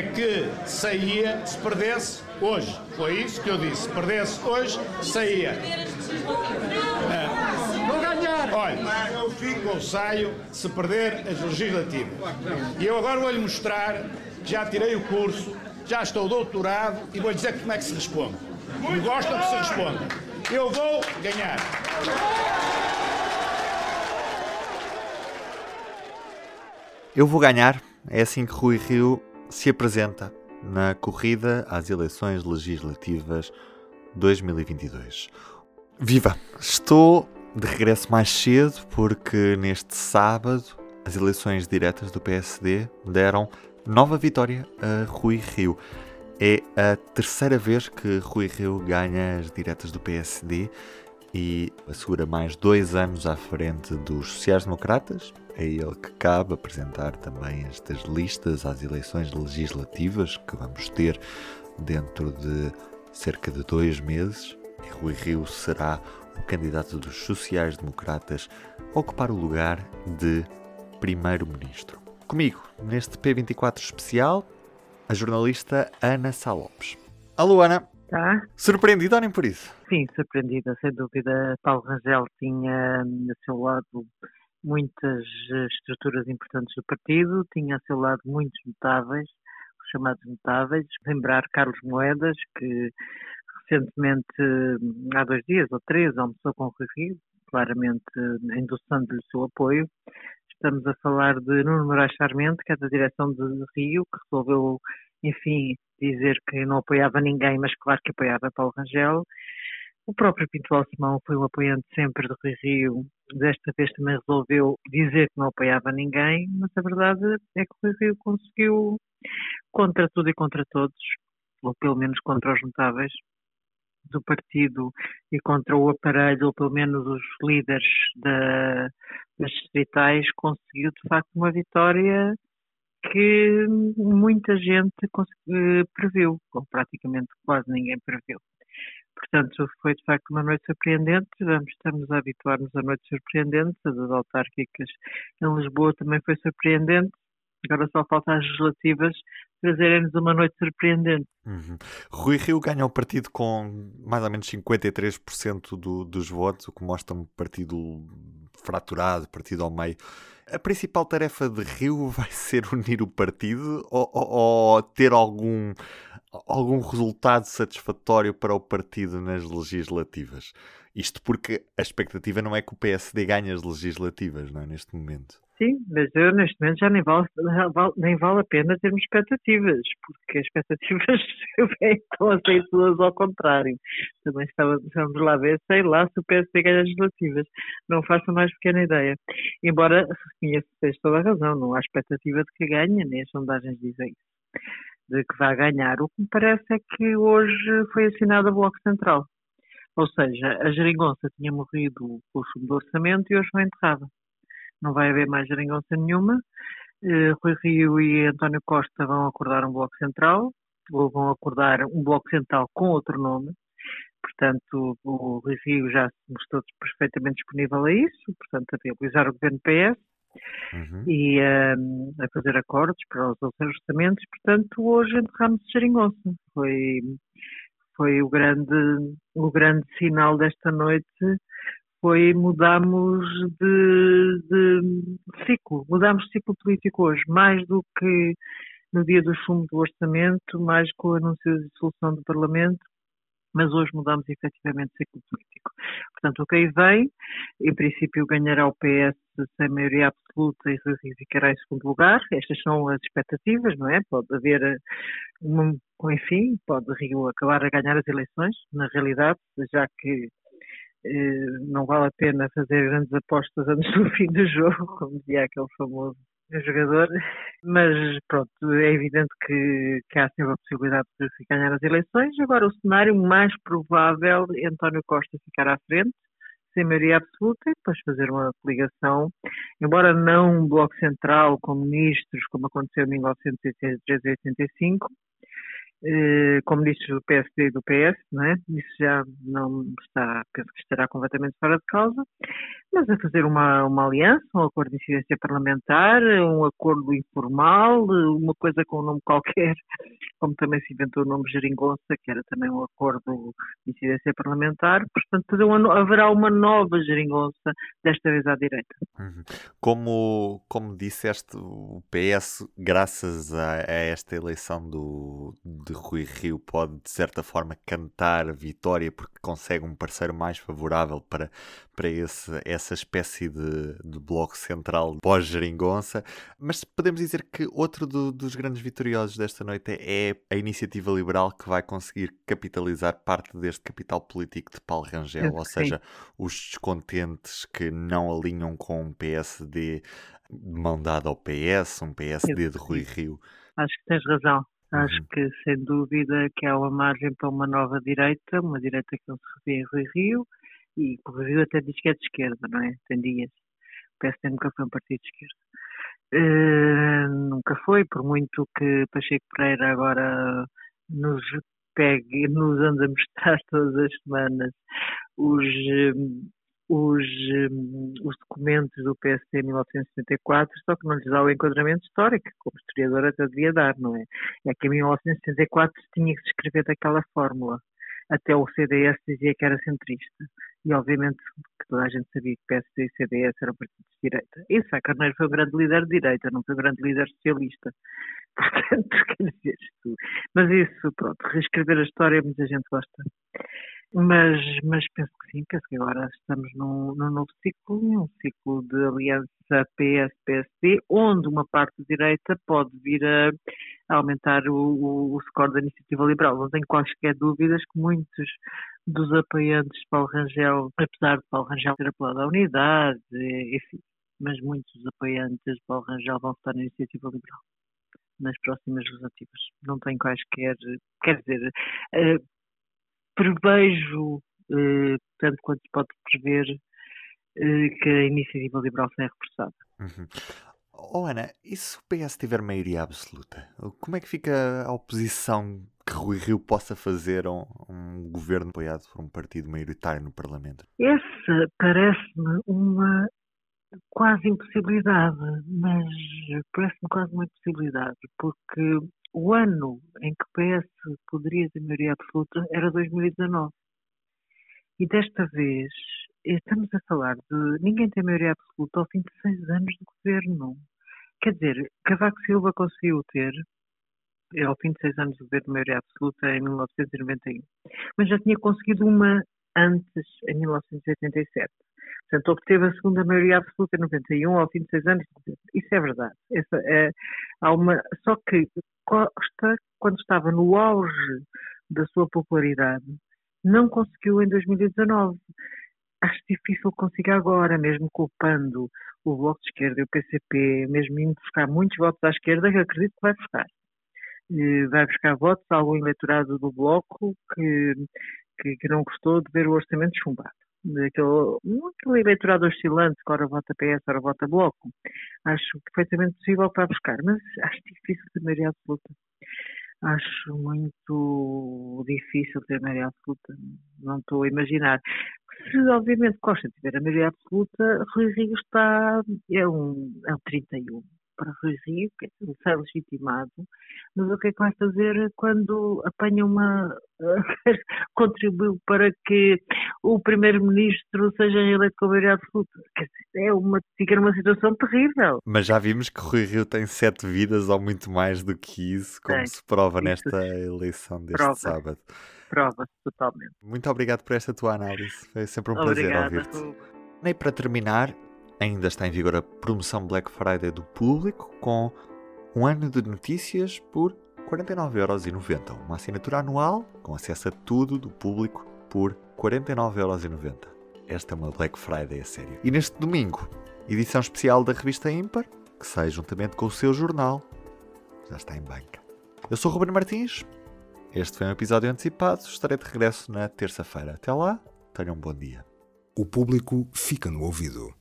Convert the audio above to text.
é que saía se perdesse hoje. Foi isso que eu disse. Se perdesse hoje, saía. É. Vou ganhar! Olha, eu fico ou saio se perder as legislativas. E eu agora vou-lhe mostrar que já tirei o curso, já estou doutorado e vou-lhe dizer como é que se responde. E gostam que se responda. Eu vou ganhar. Eu vou ganhar. É assim que Rui Rio se apresenta na corrida às eleições legislativas 2022. Viva! Estou de regresso mais cedo porque neste sábado as eleições diretas do PSD deram nova vitória a Rui Rio. É a terceira vez que Rui Rio ganha as diretas do PSD e assegura mais dois anos à frente dos sociais-democratas. É ele que cabe apresentar também estas listas às eleições legislativas que vamos ter dentro de cerca de dois meses. E Rui Rio será o candidato dos sociais-democratas a ocupar o lugar de primeiro-ministro. Comigo, neste P24 especial, a jornalista Ana Salopes. Alô, Ana. Tá. Surpreendida ou nem por isso? Sim, surpreendida, sem dúvida. Paulo Rangel tinha a seu lado muitas estruturas importantes do partido, tinha a seu lado muitos notáveis, os chamados notáveis. Lembrar Carlos Moedas, que recentemente, há dois dias ou três, almoçou com o Rui Rio, claramente endossando-lhe o seu apoio. Estamos a falar de Nuno Moraes Sarmento, que é da direção de Rio, que resolveu, enfim, dizer que não apoiava ninguém, mas claro que apoiava Paulo Rangel. O próprio Pinto Simão foi um apoiante sempre do Rui Rio, desta vez também resolveu dizer que não apoiava ninguém, mas a verdade é que o Rui Rio conseguiu, contra tudo e contra todos, ou pelo menos contra os notáveis, do partido e contra o aparelho, ou pelo menos os líderes da, das distritais, conseguiu de facto uma vitória que muita gente previu, ou praticamente quase ninguém previu. Portanto, foi de facto uma noite surpreendente. Vamos, estamos a habituar-nos a noites surpreendentes. As autárquicas em Lisboa também foi surpreendente. Agora só falta as legislativas trazerem-nos uma noite surpreendente. Uhum. Rui Rio ganha o partido com mais ou menos 53% do, dos votos, o que mostra um partido fraturado, partido ao meio. A principal tarefa de Rio vai ser unir o partido ou, ou, ou ter algum, algum resultado satisfatório para o partido nas legislativas? Isto porque a expectativa não é que o PSD ganhe as legislativas, não é, neste momento. Sim, mas eu neste momento já nem vale, nem vale a pena termos expectativas, porque as expectativas estão a sair todas ao contrário. Também estávamos, vamos lá ver, sei lá se o PSD ganha as legislativas. Não faço a mais pequena ideia. Embora reconheça tens toda a razão, não há expectativa de que ganhe, nem as sondagens dizem isso, de que vá ganhar. O que me parece é que hoje foi assinado a Bloco Central. Ou seja, a geringonça tinha morrido com o fundo do orçamento e hoje foi enterrada não vai haver mais geringonça nenhuma. Uh, Rui Rio e António Costa vão acordar um bloco central, ou vão acordar um bloco central com outro nome. Portanto, o Rui Rio já se mostrou perfeitamente disponível a isso, portanto, a realizar o governo PS uhum. e um, a fazer acordos para os outros orçamentos. Portanto, hoje enterramos de geringonça. Foi, foi o, grande, o grande sinal desta noite foi mudamos de, de, ciclo, mudamos de ciclo político hoje, mais do que no dia do chumbo do orçamento, mais com o anúncio de dissolução do Parlamento, mas hoje mudamos efetivamente de ciclo político. Portanto, o que aí vem, em princípio ganhará o PS sem maioria absoluta e ficará em segundo lugar. Estas são as expectativas, não é? Pode haver, enfim, pode Rio acabar a ganhar as eleições, na realidade, já que eh, não vale a pena fazer grandes apostas antes do fim do jogo, como dizia aquele famoso jogador, mas pronto, é evidente que, que há sempre a possibilidade de ganhar as eleições. Agora, o cenário mais provável é António Costa ficar à frente, sem maioria absoluta, e depois fazer uma coligação, embora não um bloco central com ministros, como aconteceu em 1983 e 85, como ministros do PSD e do PS, não é? Isso já não está, penso que estará completamente fora de causa, mas a fazer uma, uma aliança, um acordo de incidência parlamentar, um acordo informal, uma coisa com um nome qualquer, como também se inventou o nome Geringonça, que era também um acordo de incidência parlamentar, portanto uma, haverá uma nova Geringonça, desta vez à direita. Uhum. Como, como disseste, o PS, graças a, a esta eleição do, de Rui Rio, pode de certa forma cantar vitória porque consegue um parceiro mais favorável para, para esse, essa espécie de, de bloco central pós-geringonça. Mas podemos dizer que outro do, dos grandes vitoriosos desta noite é a iniciativa liberal que vai conseguir capitalizar parte deste capital político de Paulo Rangel, ou seja, os descontentes que não alinham com um PSD de mão dada ao PS, um PSD de Rui Rio. Acho que tens razão. Acho uhum. que, sem dúvida, que há uma margem para uma nova direita, uma direita que não se revê em Rui Rio, e o Rio até diz que é de esquerda, não é? Tem dias. O PSD nunca foi um partido de esquerda. Uh, nunca foi, por muito que Pacheco Pereira agora nos pegue, nos anda a mostrar todas as semanas os, os, os documentos do PSD em 1974, só que não lhes dá o enquadramento histórico, como historiador até devia dar, não é? É que em 1974 tinha que se escrever daquela fórmula. Até o CDS dizia que era centrista. E obviamente que toda a gente sabia que PSD e CDS eram partidos de direita. E Sá Carneiro foi um grande líder de direita, não foi um grande líder socialista. Portanto, quer dizer, mas isso, pronto, reescrever a história muita gente gosta. Mas, mas penso que sim, penso que agora estamos num, num novo ciclo, um ciclo de aliança PS-PSD, onde uma parte direita pode vir a, aumentar o, o, score da iniciativa liberal. Não tenho quaisquer dúvidas que muitos dos apoiantes de Paulo Rangel, apesar de Paulo Rangel ter apelado à unidade, enfim, mas muitos dos apoiantes de Paulo Rangel vão votar na iniciativa liberal nas próximas legislativas. Não tenho quaisquer, quer dizer, uh, prevejo, eh, tanto quanto se pode prever, eh, que a iniciativa liberal seja reforçada. Uhum. Oh, Ana, e se o PS tiver maioria absoluta? Como é que fica a oposição que Rui Rio possa fazer a um, um governo apoiado por um partido maioritário no Parlamento? Essa parece-me uma quase impossibilidade, mas parece-me quase uma impossibilidade, porque o ano em que PS poderia ter maioria absoluta era 2019. E desta vez estamos a falar de ninguém tem maioria absoluta ao fim de seis anos de governo. Quer dizer, Cavaco Silva conseguiu ter, ao fim de seis anos de governo, maioria absoluta em 1991. Mas já tinha conseguido uma antes, em 1987. Portanto, obteve a segunda maioria absoluta em 91, ao fim de seis anos. Isso é verdade. Essa é, há uma, só que Costa, quando estava no auge da sua popularidade, não conseguiu em 2019. Acho difícil conseguir agora, mesmo culpando o Bloco de Esquerda e o PCP, mesmo indo buscar muitos votos à esquerda, que acredito que vai buscar. Vai buscar votos a algum eleitorado do Bloco que, que, que não gostou de ver o orçamento chumbado daquele, aquele eleitorado oscilante que ora vota PS, ora vota Bloco. Acho perfeitamente possível para buscar, mas acho difícil ter maioria absoluta. Acho muito difícil ter maioria absoluta. Não estou a imaginar. Se, obviamente, Costa tiver a maioria absoluta, Rui Rio está. É um, é um 31 para Rui Rio, que é legitimado, mas o que é que vai fazer quando apanha uma. contribuiu para que o Primeiro-Ministro seja reeleito com maioria absoluta? É uma, fica numa situação terrível. Mas já vimos que Rui Rio tem sete vidas ou muito mais do que isso, como se prova nesta eleição deste prova. sábado. Prova-se totalmente. Muito obrigado por esta tua análise. Foi sempre um Obrigada, prazer ouvir-te. Nem para terminar, ainda está em vigor a promoção Black Friday do público com um ano de notícias por 49,90€. Uma assinatura anual com acesso a tudo do público por 49,90€. Esta é uma Black Friday a sério. E neste domingo, edição especial da revista Ímpar, que sai juntamente com o seu jornal, já está em banca. Eu sou o Ruben Martins. Este foi um episódio antecipado. Estarei de regresso na terça-feira. Até lá, tenham um bom dia. O público fica no ouvido.